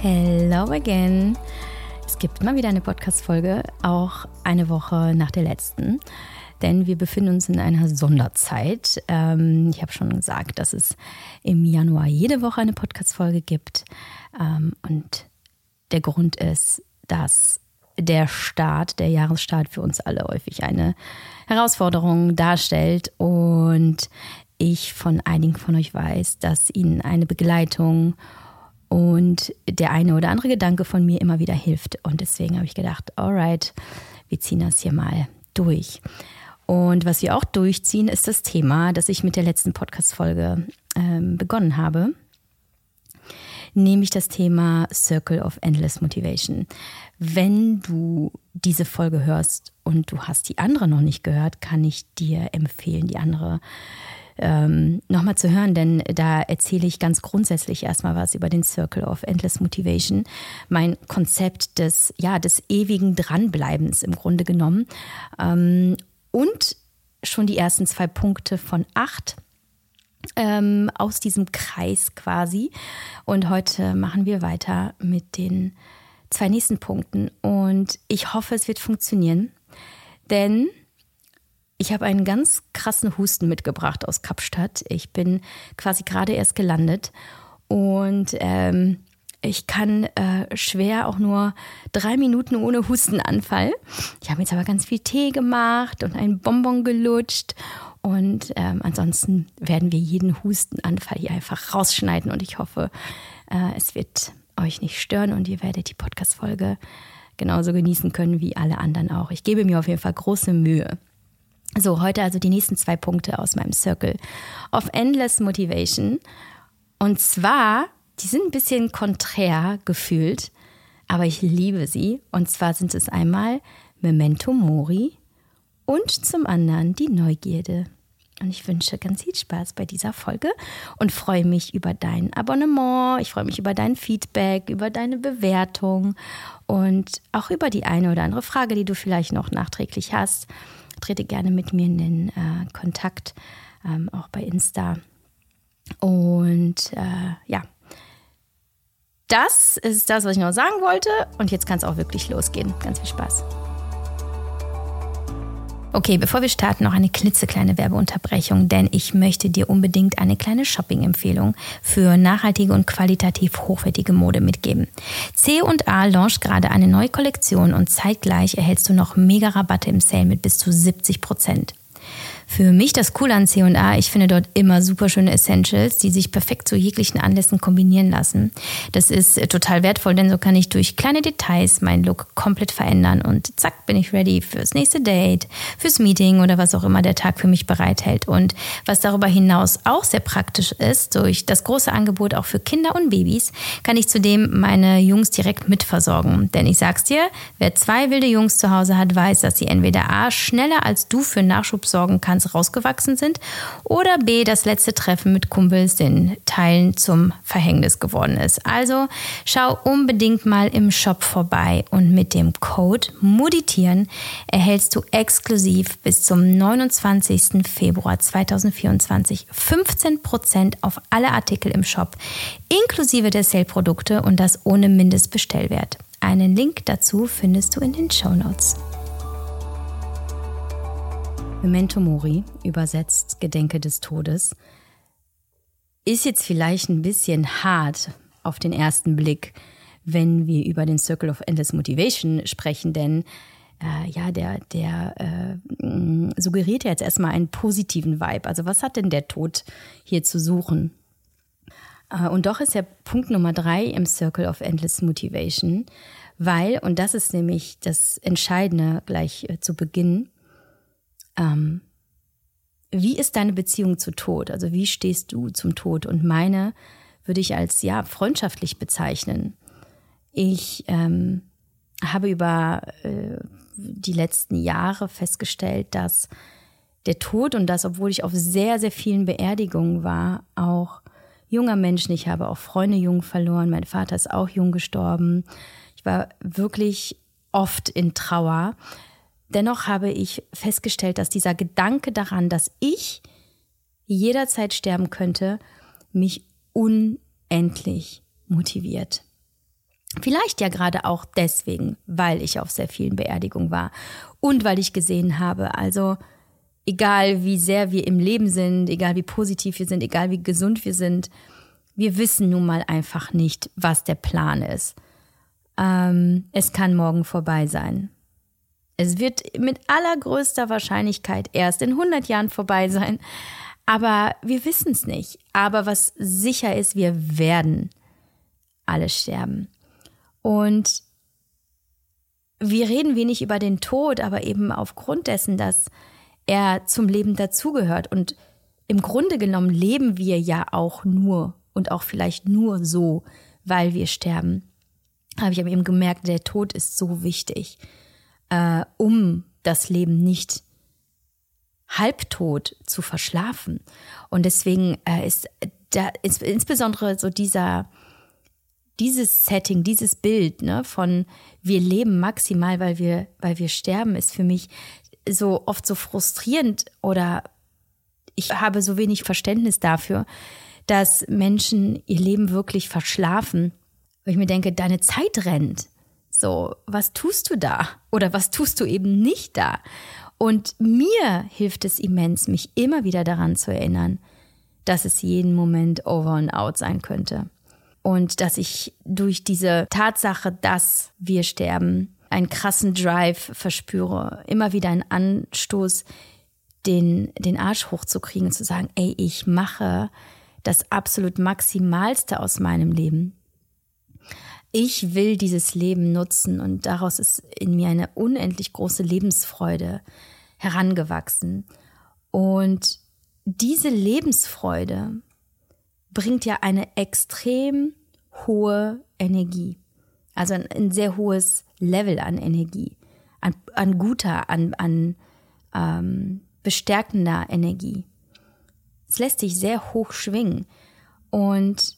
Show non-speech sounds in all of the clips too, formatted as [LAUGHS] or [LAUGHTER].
Hello again. Es gibt mal wieder eine Podcast-Folge, auch eine Woche nach der letzten. Denn wir befinden uns in einer Sonderzeit. Ähm, ich habe schon gesagt, dass es im Januar jede Woche eine Podcast-Folge gibt. Ähm, und der Grund ist, dass der Start, der Jahresstart für uns alle häufig eine Herausforderung darstellt. Und ich von einigen von euch weiß, dass ihnen eine Begleitung und der eine oder andere Gedanke von mir immer wieder hilft. Und deswegen habe ich gedacht, alright, wir ziehen das hier mal durch. Und was wir auch durchziehen, ist das Thema, das ich mit der letzten Podcast-Folge ähm, begonnen habe, nämlich das Thema Circle of Endless Motivation. Wenn du diese Folge hörst und du hast die andere noch nicht gehört, kann ich dir empfehlen, die andere ähm, nochmal zu hören, denn da erzähle ich ganz grundsätzlich erstmal was über den Circle of Endless Motivation, mein Konzept des, ja, des ewigen Dranbleibens im Grunde genommen. Ähm, und schon die ersten zwei Punkte von acht ähm, aus diesem Kreis quasi. Und heute machen wir weiter mit den zwei nächsten Punkten. Und ich hoffe, es wird funktionieren. Denn ich habe einen ganz krassen Husten mitgebracht aus Kapstadt. Ich bin quasi gerade erst gelandet und ähm, ich kann äh, schwer auch nur drei Minuten ohne Hustenanfall. Ich habe jetzt aber ganz viel Tee gemacht und einen Bonbon gelutscht. Und ähm, ansonsten werden wir jeden Hustenanfall hier einfach rausschneiden. Und ich hoffe, äh, es wird euch nicht stören und ihr werdet die Podcast-Folge genauso genießen können wie alle anderen auch. Ich gebe mir auf jeden Fall große Mühe. So, heute also die nächsten zwei Punkte aus meinem Circle of Endless Motivation. Und zwar, die sind ein bisschen konträr gefühlt, aber ich liebe sie. Und zwar sind es einmal Memento Mori und zum anderen die Neugierde. Und ich wünsche ganz viel Spaß bei dieser Folge und freue mich über dein Abonnement. Ich freue mich über dein Feedback, über deine Bewertung und auch über die eine oder andere Frage, die du vielleicht noch nachträglich hast trete gerne mit mir in den äh, Kontakt, ähm, auch bei Insta. Und äh, ja, das ist das, was ich noch sagen wollte. Und jetzt kann es auch wirklich losgehen. Ganz viel Spaß. Okay, bevor wir starten, noch eine klitzekleine Werbeunterbrechung, denn ich möchte dir unbedingt eine kleine Shopping-Empfehlung für nachhaltige und qualitativ hochwertige Mode mitgeben. C&A launcht gerade eine neue Kollektion und zeitgleich erhältst du noch mega Rabatte im Sale mit bis zu 70 Prozent. Für mich das Coole an C&A, ich finde dort immer super schöne Essentials, die sich perfekt zu jeglichen Anlässen kombinieren lassen. Das ist äh, total wertvoll, denn so kann ich durch kleine Details meinen Look komplett verändern und zack, bin ich ready fürs nächste Date, fürs Meeting oder was auch immer der Tag für mich bereithält. Und was darüber hinaus auch sehr praktisch ist, durch das große Angebot auch für Kinder und Babys, kann ich zudem meine Jungs direkt mitversorgen. Denn ich sag's dir, wer zwei wilde Jungs zu Hause hat, weiß, dass sie entweder A, schneller als du für Nachschub sorgen kann, ganz rausgewachsen sind oder B, das letzte Treffen mit Kumpels den Teilen zum Verhängnis geworden ist. Also schau unbedingt mal im Shop vorbei und mit dem Code MUDITIEREN erhältst du exklusiv bis zum 29. Februar 2024 15% auf alle Artikel im Shop, inklusive der Sale-Produkte und das ohne Mindestbestellwert. Einen Link dazu findest du in den Show Notes. Memento Mori, übersetzt Gedenke des Todes, ist jetzt vielleicht ein bisschen hart auf den ersten Blick, wenn wir über den Circle of Endless Motivation sprechen, denn äh, ja, der, der äh, suggeriert ja jetzt erstmal einen positiven Vibe. Also was hat denn der Tod hier zu suchen? Äh, und doch ist ja Punkt Nummer drei im Circle of Endless Motivation, weil, und das ist nämlich das Entscheidende gleich äh, zu Beginn, ähm, wie ist deine Beziehung zu Tod? Also wie stehst du zum Tod? Und meine würde ich als ja freundschaftlich bezeichnen. Ich ähm, habe über äh, die letzten Jahre festgestellt, dass der Tod und das, obwohl ich auf sehr, sehr vielen Beerdigungen war, auch junger Menschen, ich habe auch Freunde jung verloren, mein Vater ist auch jung gestorben. Ich war wirklich oft in Trauer, Dennoch habe ich festgestellt, dass dieser Gedanke daran, dass ich jederzeit sterben könnte, mich unendlich motiviert. Vielleicht ja gerade auch deswegen, weil ich auf sehr vielen Beerdigungen war und weil ich gesehen habe, also egal wie sehr wir im Leben sind, egal wie positiv wir sind, egal wie gesund wir sind, wir wissen nun mal einfach nicht, was der Plan ist. Ähm, es kann morgen vorbei sein. Es wird mit allergrößter Wahrscheinlichkeit erst in 100 Jahren vorbei sein. Aber wir wissen es nicht. Aber was sicher ist, wir werden alle sterben. Und wir reden wenig über den Tod, aber eben aufgrund dessen, dass er zum Leben dazugehört. Und im Grunde genommen leben wir ja auch nur und auch vielleicht nur so, weil wir sterben. Habe ich aber eben gemerkt, der Tod ist so wichtig äh, um das Leben nicht halbtot zu verschlafen. Und deswegen äh, ist da ist insbesondere so dieser dieses Setting, dieses Bild ne, von wir leben maximal, weil wir, weil wir sterben, ist für mich so oft so frustrierend oder ich habe so wenig Verständnis dafür, dass Menschen ihr Leben wirklich verschlafen. Weil ich mir denke, deine Zeit rennt. So, was tust du da? Oder was tust du eben nicht da? Und mir hilft es immens, mich immer wieder daran zu erinnern, dass es jeden Moment over and out sein könnte. Und dass ich durch diese Tatsache, dass wir sterben, einen krassen Drive verspüre, immer wieder einen Anstoß, den, den Arsch hochzukriegen und zu sagen, ey, ich mache das absolut Maximalste aus meinem Leben ich will dieses Leben nutzen und daraus ist in mir eine unendlich große Lebensfreude herangewachsen. Und diese Lebensfreude bringt ja eine extrem hohe Energie, also ein, ein sehr hohes Level an Energie, an, an guter, an, an ähm, bestärkender Energie. Es lässt sich sehr hoch schwingen und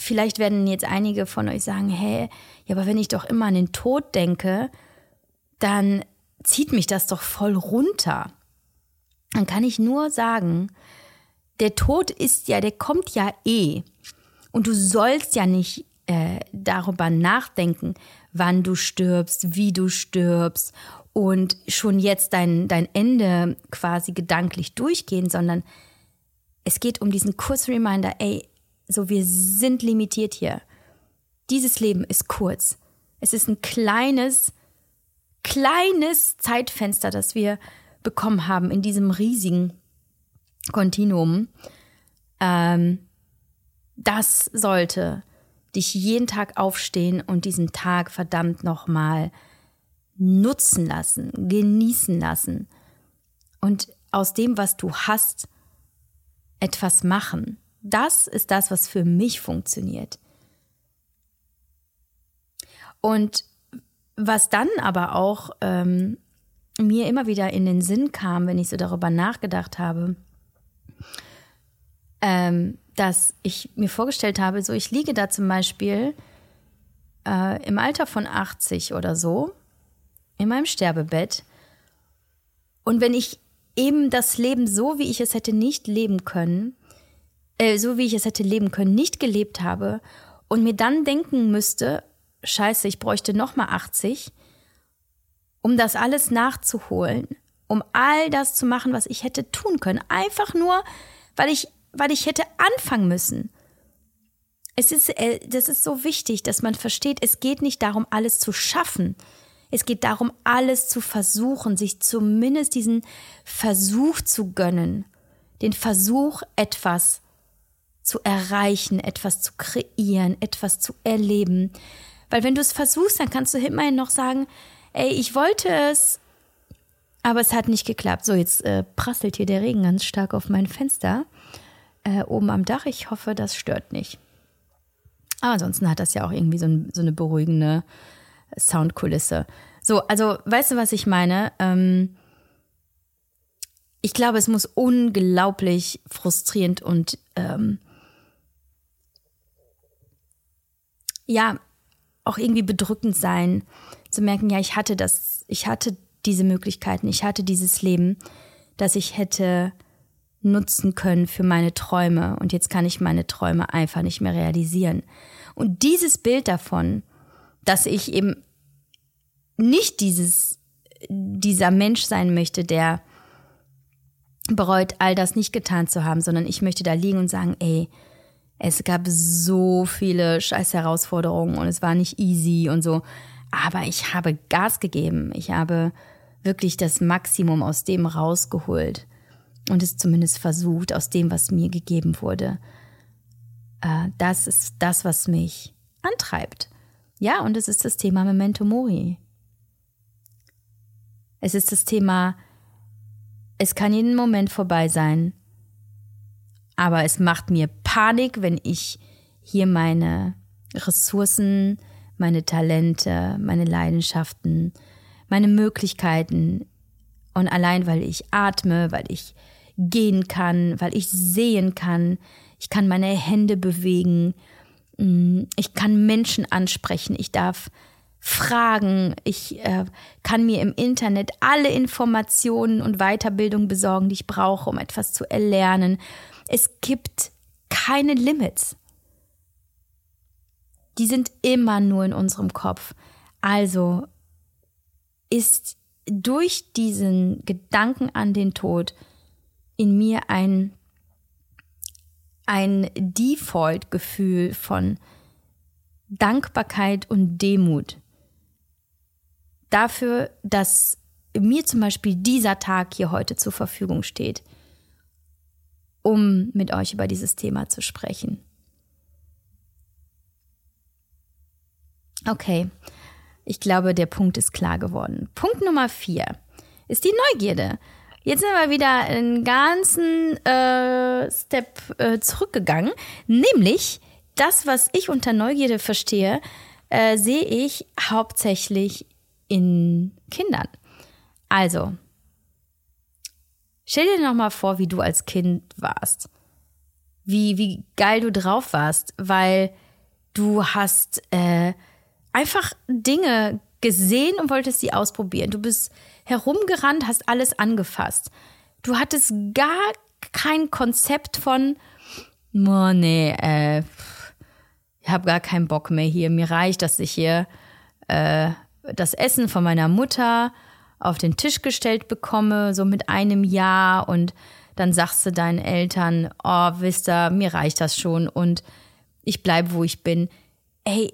vielleicht werden jetzt einige von euch sagen, hey, ja, aber wenn ich doch immer an den Tod denke, dann zieht mich das doch voll runter. Dann kann ich nur sagen, der Tod ist ja, der kommt ja eh. Und du sollst ja nicht äh, darüber nachdenken, wann du stirbst, wie du stirbst und schon jetzt dein, dein Ende quasi gedanklich durchgehen, sondern es geht um diesen kurzen Reminder, ey, so, wir sind limitiert hier. Dieses Leben ist kurz. Es ist ein kleines, kleines Zeitfenster, das wir bekommen haben in diesem riesigen Kontinuum. Ähm, das sollte dich jeden Tag aufstehen und diesen Tag verdammt nochmal nutzen lassen, genießen lassen und aus dem, was du hast, etwas machen. Das ist das, was für mich funktioniert. Und was dann aber auch ähm, mir immer wieder in den Sinn kam, wenn ich so darüber nachgedacht habe, ähm, dass ich mir vorgestellt habe, so ich liege da zum Beispiel äh, im Alter von 80 oder so in meinem Sterbebett und wenn ich eben das Leben so, wie ich es hätte nicht leben können, äh, so wie ich es hätte leben können, nicht gelebt habe und mir dann denken müsste, scheiße, ich bräuchte noch mal 80, um das alles nachzuholen, um all das zu machen, was ich hätte tun können, einfach nur, weil ich, weil ich hätte anfangen müssen. Es ist, äh, das ist so wichtig, dass man versteht, es geht nicht darum, alles zu schaffen. Es geht darum, alles zu versuchen, sich zumindest diesen Versuch zu gönnen, den Versuch, etwas zu erreichen, etwas zu kreieren, etwas zu erleben. Weil wenn du es versuchst, dann kannst du immerhin noch sagen, ey, ich wollte es, aber es hat nicht geklappt. So, jetzt äh, prasselt hier der Regen ganz stark auf mein Fenster äh, oben am Dach. Ich hoffe, das stört nicht. Aber ansonsten hat das ja auch irgendwie so, ein, so eine beruhigende Soundkulisse. So, also weißt du, was ich meine? Ähm, ich glaube, es muss unglaublich frustrierend und ähm, ja, auch irgendwie bedrückend sein, zu merken, ja, ich hatte das, ich hatte diese Möglichkeiten, ich hatte dieses Leben, das ich hätte nutzen können für meine Träume und jetzt kann ich meine Träume einfach nicht mehr realisieren. Und dieses Bild davon, dass ich eben nicht dieses, dieser Mensch sein möchte, der bereut, all das nicht getan zu haben, sondern ich möchte da liegen und sagen, ey, es gab so viele scheiß Herausforderungen und es war nicht easy und so. Aber ich habe Gas gegeben. Ich habe wirklich das Maximum aus dem rausgeholt und es zumindest versucht, aus dem, was mir gegeben wurde. Äh, das ist das, was mich antreibt. Ja, und es ist das Thema Memento Mori. Es ist das Thema, es kann jeden Moment vorbei sein, aber es macht mir Panik, wenn ich hier meine Ressourcen, meine Talente, meine Leidenschaften, meine Möglichkeiten und allein weil ich atme, weil ich gehen kann, weil ich sehen kann, ich kann meine Hände bewegen, mm, ich kann Menschen ansprechen, ich darf fragen, ich äh, kann mir im Internet alle Informationen und Weiterbildung besorgen, die ich brauche, um etwas zu erlernen. Es gibt keine Limits. Die sind immer nur in unserem Kopf. Also ist durch diesen Gedanken an den Tod in mir ein, ein Default-Gefühl von Dankbarkeit und Demut dafür, dass mir zum Beispiel dieser Tag hier heute zur Verfügung steht, um mit euch über dieses Thema zu sprechen. Okay, ich glaube, der Punkt ist klar geworden. Punkt Nummer vier ist die Neugierde. Jetzt sind wir wieder einen ganzen äh, Step äh, zurückgegangen, nämlich das, was ich unter Neugierde verstehe, äh, sehe ich hauptsächlich in Kindern. Also, stell dir noch mal vor, wie du als Kind warst. Wie, wie geil du drauf warst, weil du hast äh, einfach Dinge gesehen und wolltest sie ausprobieren. Du bist herumgerannt, hast alles angefasst. Du hattest gar kein Konzept von, oh nee, äh, ich habe gar keinen Bock mehr hier. Mir reicht, dass ich hier äh, das Essen von meiner Mutter auf den Tisch gestellt bekomme, so mit einem Jahr und dann sagst du deinen Eltern, oh, wisst ihr, mir reicht das schon und ich bleibe, wo ich bin. Ey,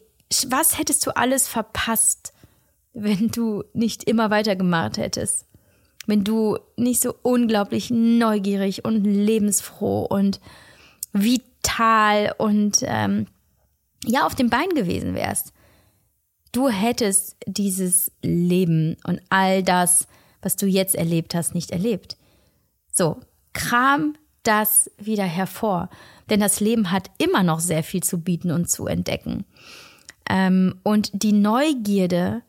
was hättest du alles verpasst, wenn du nicht immer weitergemacht hättest? Wenn du nicht so unglaublich neugierig und lebensfroh und vital und ähm, ja auf dem Bein gewesen wärst. Du hättest dieses Leben und all das, was du jetzt erlebt hast, nicht erlebt. So, kram das wieder hervor, denn das Leben hat immer noch sehr viel zu bieten und zu entdecken. Ähm, und die Neugierde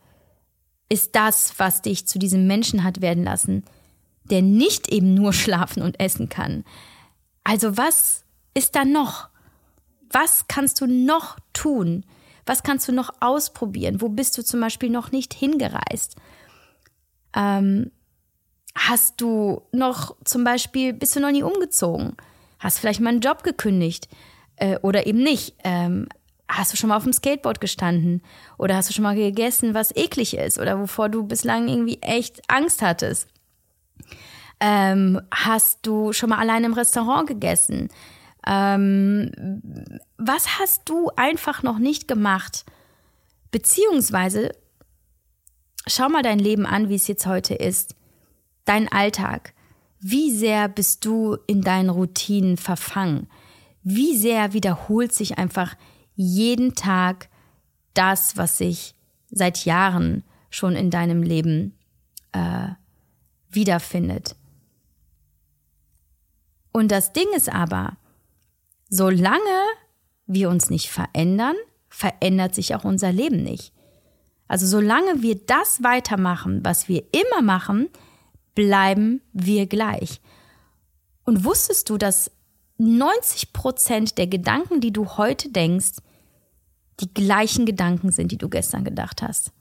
ist das, was dich zu diesem Menschen hat werden lassen, der nicht eben nur schlafen und essen kann. Also was ist da noch? Was kannst du noch tun? Was kannst du noch ausprobieren? Wo bist du zum Beispiel noch nicht hingereist? Ähm, hast du noch zum Beispiel, bist du noch nie umgezogen? Hast vielleicht mal einen Job gekündigt äh, oder eben nicht? Ähm, hast du schon mal auf dem Skateboard gestanden? Oder hast du schon mal gegessen, was eklig ist? Oder wovor du bislang irgendwie echt Angst hattest? Ähm, hast du schon mal allein im Restaurant gegessen? Ähm, was hast du einfach noch nicht gemacht? Beziehungsweise schau mal dein Leben an, wie es jetzt heute ist. Dein Alltag. Wie sehr bist du in deinen Routinen verfangen? Wie sehr wiederholt sich einfach jeden Tag das, was sich seit Jahren schon in deinem Leben äh, wiederfindet. Und das Ding ist aber, solange wir uns nicht verändern, verändert sich auch unser Leben nicht. Also solange wir das weitermachen, was wir immer machen, bleiben wir gleich. Und wusstest du, dass 90 Prozent der Gedanken, die du heute denkst, die gleichen Gedanken sind, die du gestern gedacht hast.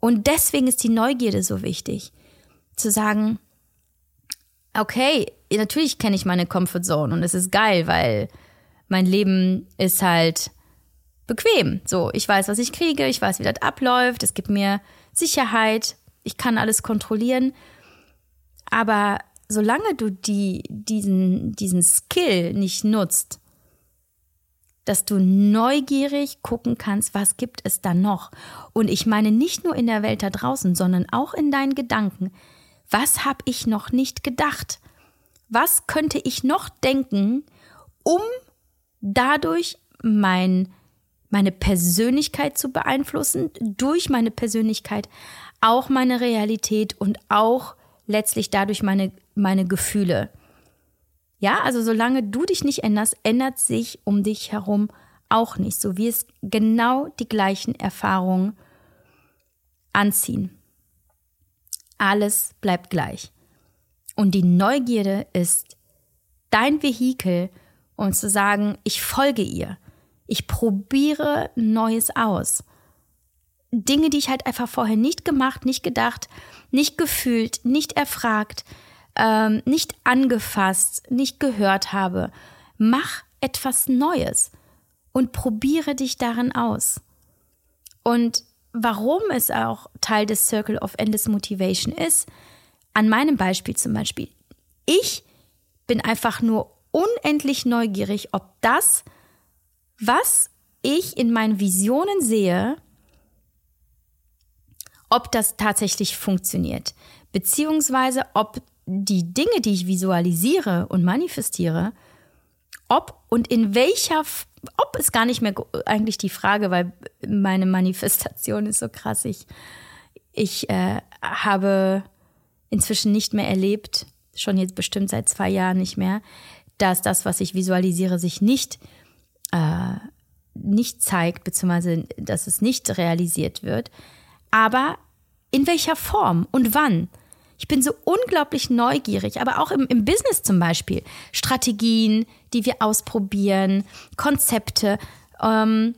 Und deswegen ist die Neugierde so wichtig. Zu sagen, okay, natürlich kenne ich meine Comfortzone und es ist geil, weil mein Leben ist halt bequem. So, ich weiß, was ich kriege, ich weiß, wie das abläuft, es gibt mir Sicherheit, ich kann alles kontrollieren. Aber solange du die, diesen, diesen Skill nicht nutzt, dass du neugierig gucken kannst, was gibt es da noch. Und ich meine nicht nur in der Welt da draußen, sondern auch in deinen Gedanken. Was habe ich noch nicht gedacht? Was könnte ich noch denken, um dadurch mein, meine Persönlichkeit zu beeinflussen, durch meine Persönlichkeit auch meine Realität und auch letztlich dadurch meine, meine Gefühle. Ja, also solange du dich nicht änderst, ändert sich um dich herum auch nicht. So wie es genau die gleichen Erfahrungen anziehen. Alles bleibt gleich. Und die Neugierde ist dein Vehikel, um zu sagen, ich folge ihr. Ich probiere Neues aus. Dinge, die ich halt einfach vorher nicht gemacht, nicht gedacht, nicht gefühlt, nicht erfragt, ähm, nicht angefasst, nicht gehört habe. Mach etwas Neues und probiere dich darin aus. Und warum es auch Teil des Circle of Endless Motivation ist, an meinem Beispiel zum Beispiel, ich bin einfach nur unendlich neugierig, ob das, was ich in meinen Visionen sehe, ob das tatsächlich funktioniert, beziehungsweise ob die Dinge, die ich visualisiere und manifestiere, ob und in welcher, ob ist gar nicht mehr eigentlich die Frage, weil meine Manifestation ist so krass. Ich, ich äh, habe inzwischen nicht mehr erlebt, schon jetzt bestimmt seit zwei Jahren nicht mehr, dass das, was ich visualisiere, sich nicht, äh, nicht zeigt, beziehungsweise dass es nicht realisiert wird. Aber in welcher Form und wann? Ich bin so unglaublich neugierig, aber auch im, im Business zum Beispiel. Strategien, die wir ausprobieren, Konzepte. Ähm,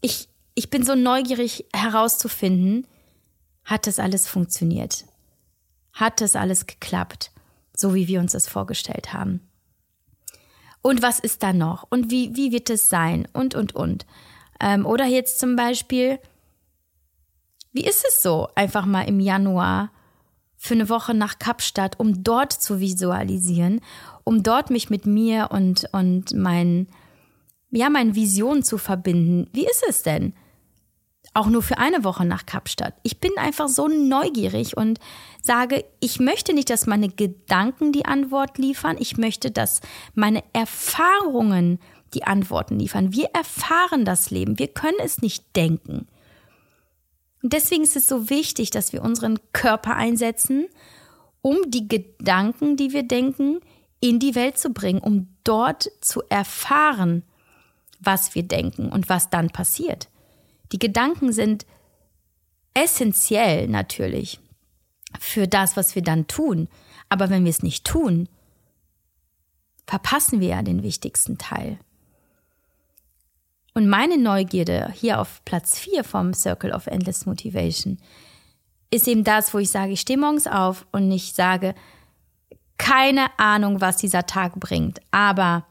ich, ich bin so neugierig herauszufinden, hat das alles funktioniert? Hat das alles geklappt, so wie wir uns das vorgestellt haben? Und was ist da noch? Und wie, wie wird es sein? Und, und, und. Ähm, oder jetzt zum Beispiel, wie ist es so, einfach mal im Januar für eine Woche nach Kapstadt, um dort zu visualisieren, um dort mich mit mir und, und meinen, ja, meinen Visionen zu verbinden. Wie ist es denn? Auch nur für eine Woche nach Kapstadt. Ich bin einfach so neugierig und sage, ich möchte nicht, dass meine Gedanken die Antwort liefern. Ich möchte, dass meine Erfahrungen die Antworten liefern. Wir erfahren das Leben. Wir können es nicht denken. Und deswegen ist es so wichtig, dass wir unseren Körper einsetzen, um die Gedanken, die wir denken, in die Welt zu bringen, um dort zu erfahren, was wir denken und was dann passiert. Die Gedanken sind essentiell natürlich für das, was wir dann tun. Aber wenn wir es nicht tun, verpassen wir ja den wichtigsten Teil. Und meine Neugierde hier auf Platz 4 vom Circle of Endless Motivation ist eben das, wo ich sage, ich stehe morgens auf und ich sage, keine Ahnung, was dieser Tag bringt, aber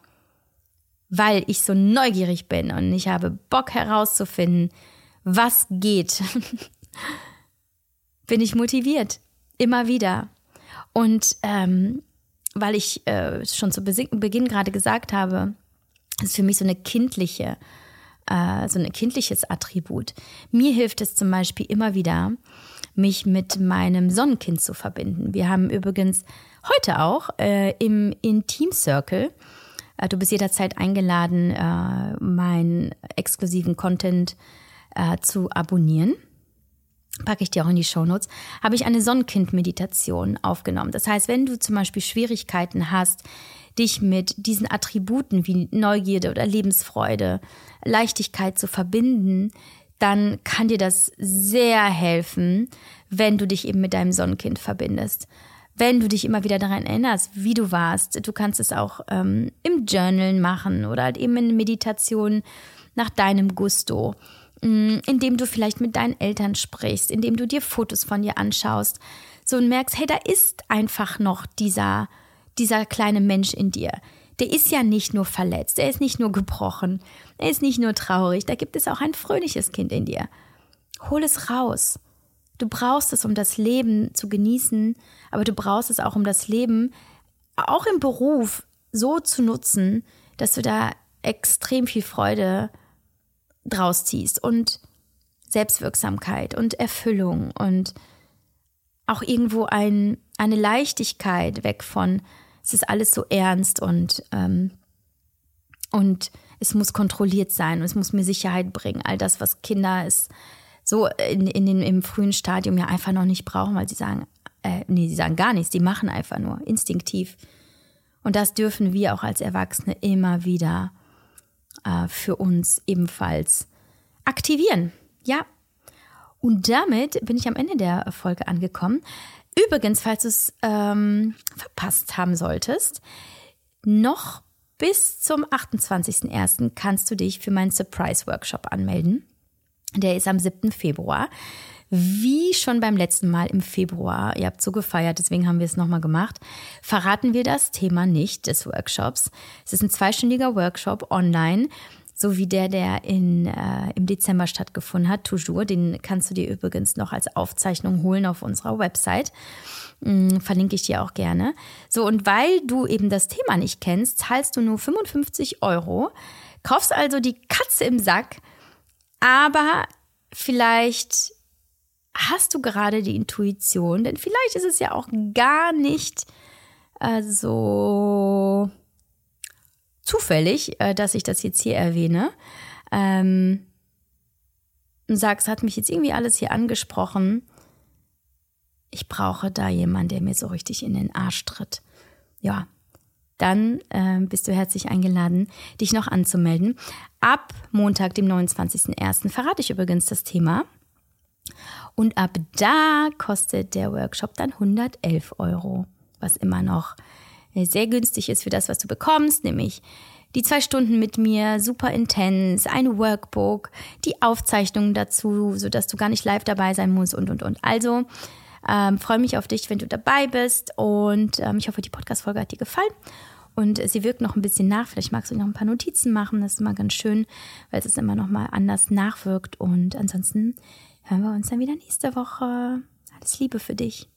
weil ich so neugierig bin und ich habe Bock herauszufinden, was geht, [LAUGHS] bin ich motiviert, immer wieder. Und ähm, weil ich äh, schon zu Beginn gerade gesagt habe, ist für mich so eine kindliche äh, so ein kindliches Attribut. Mir hilft es zum Beispiel immer wieder, mich mit meinem Sonnenkind zu verbinden. Wir haben übrigens heute auch äh, im Intim Circle, äh, du bist jederzeit eingeladen, äh, meinen exklusiven Content äh, zu abonnieren packe ich dir auch in die Shownotes, habe ich eine Sonnenkind-Meditation aufgenommen. Das heißt, wenn du zum Beispiel Schwierigkeiten hast, dich mit diesen Attributen wie Neugierde oder Lebensfreude, Leichtigkeit zu verbinden, dann kann dir das sehr helfen, wenn du dich eben mit deinem Sonnenkind verbindest. Wenn du dich immer wieder daran erinnerst, wie du warst, du kannst es auch ähm, im Journalen machen oder halt eben in Meditation nach deinem Gusto, indem du vielleicht mit deinen Eltern sprichst, indem du dir Fotos von dir anschaust, so und merkst, hey, da ist einfach noch dieser dieser kleine Mensch in dir, der ist ja nicht nur verletzt, er ist nicht nur gebrochen, er ist nicht nur traurig, da gibt es auch ein fröhliches Kind in dir. Hol es raus. Du brauchst es, um das Leben zu genießen, aber du brauchst es auch, um das Leben auch im Beruf so zu nutzen, dass du da extrem viel Freude draus ziehst und Selbstwirksamkeit und Erfüllung und auch irgendwo ein, eine Leichtigkeit weg von, es ist alles so ernst und, ähm, und es muss kontrolliert sein und es muss mir Sicherheit bringen. All das, was Kinder es so in, in den, im frühen Stadium ja einfach noch nicht brauchen, weil sie sagen, äh, nee, sie sagen gar nichts, die machen einfach nur instinktiv. Und das dürfen wir auch als Erwachsene immer wieder äh, für uns ebenfalls aktivieren. Ja. Und damit bin ich am Ende der Folge angekommen. Übrigens, falls du es ähm, verpasst haben solltest, noch bis zum 28.01. kannst du dich für meinen Surprise-Workshop anmelden. Der ist am 7. Februar. Wie schon beim letzten Mal im Februar, ihr habt so gefeiert, deswegen haben wir es nochmal gemacht, verraten wir das Thema nicht des Workshops. Es ist ein zweistündiger Workshop online so wie der, der in, äh, im Dezember stattgefunden hat, Toujours. Den kannst du dir übrigens noch als Aufzeichnung holen auf unserer Website. Mhm, verlinke ich dir auch gerne. So, und weil du eben das Thema nicht kennst, zahlst du nur 55 Euro, kaufst also die Katze im Sack, aber vielleicht hast du gerade die Intuition, denn vielleicht ist es ja auch gar nicht äh, so zufällig, äh, dass ich das jetzt hier erwähne. Ähm, und sagst, hat mich jetzt irgendwie alles hier angesprochen. Ich brauche da jemanden, der mir so richtig in den Arsch tritt. Ja, dann äh, bist du herzlich eingeladen, dich noch anzumelden. Ab Montag, dem 29.01. verrate ich übrigens das Thema. Und ab da kostet der Workshop dann 111 Euro, was immer noch sehr günstig ist für das, was du bekommst, nämlich die zwei Stunden mit mir, super intens, ein Workbook, die Aufzeichnungen dazu, sodass du gar nicht live dabei sein musst und, und, und. Also ähm, freue mich auf dich, wenn du dabei bist und ähm, ich hoffe, die Podcast-Folge hat dir gefallen. Und sie wirkt noch ein bisschen nach. Vielleicht magst du noch ein paar Notizen machen. Das ist immer ganz schön, weil es immer noch mal anders nachwirkt. Und ansonsten hören wir uns dann wieder nächste Woche. Alles Liebe für dich.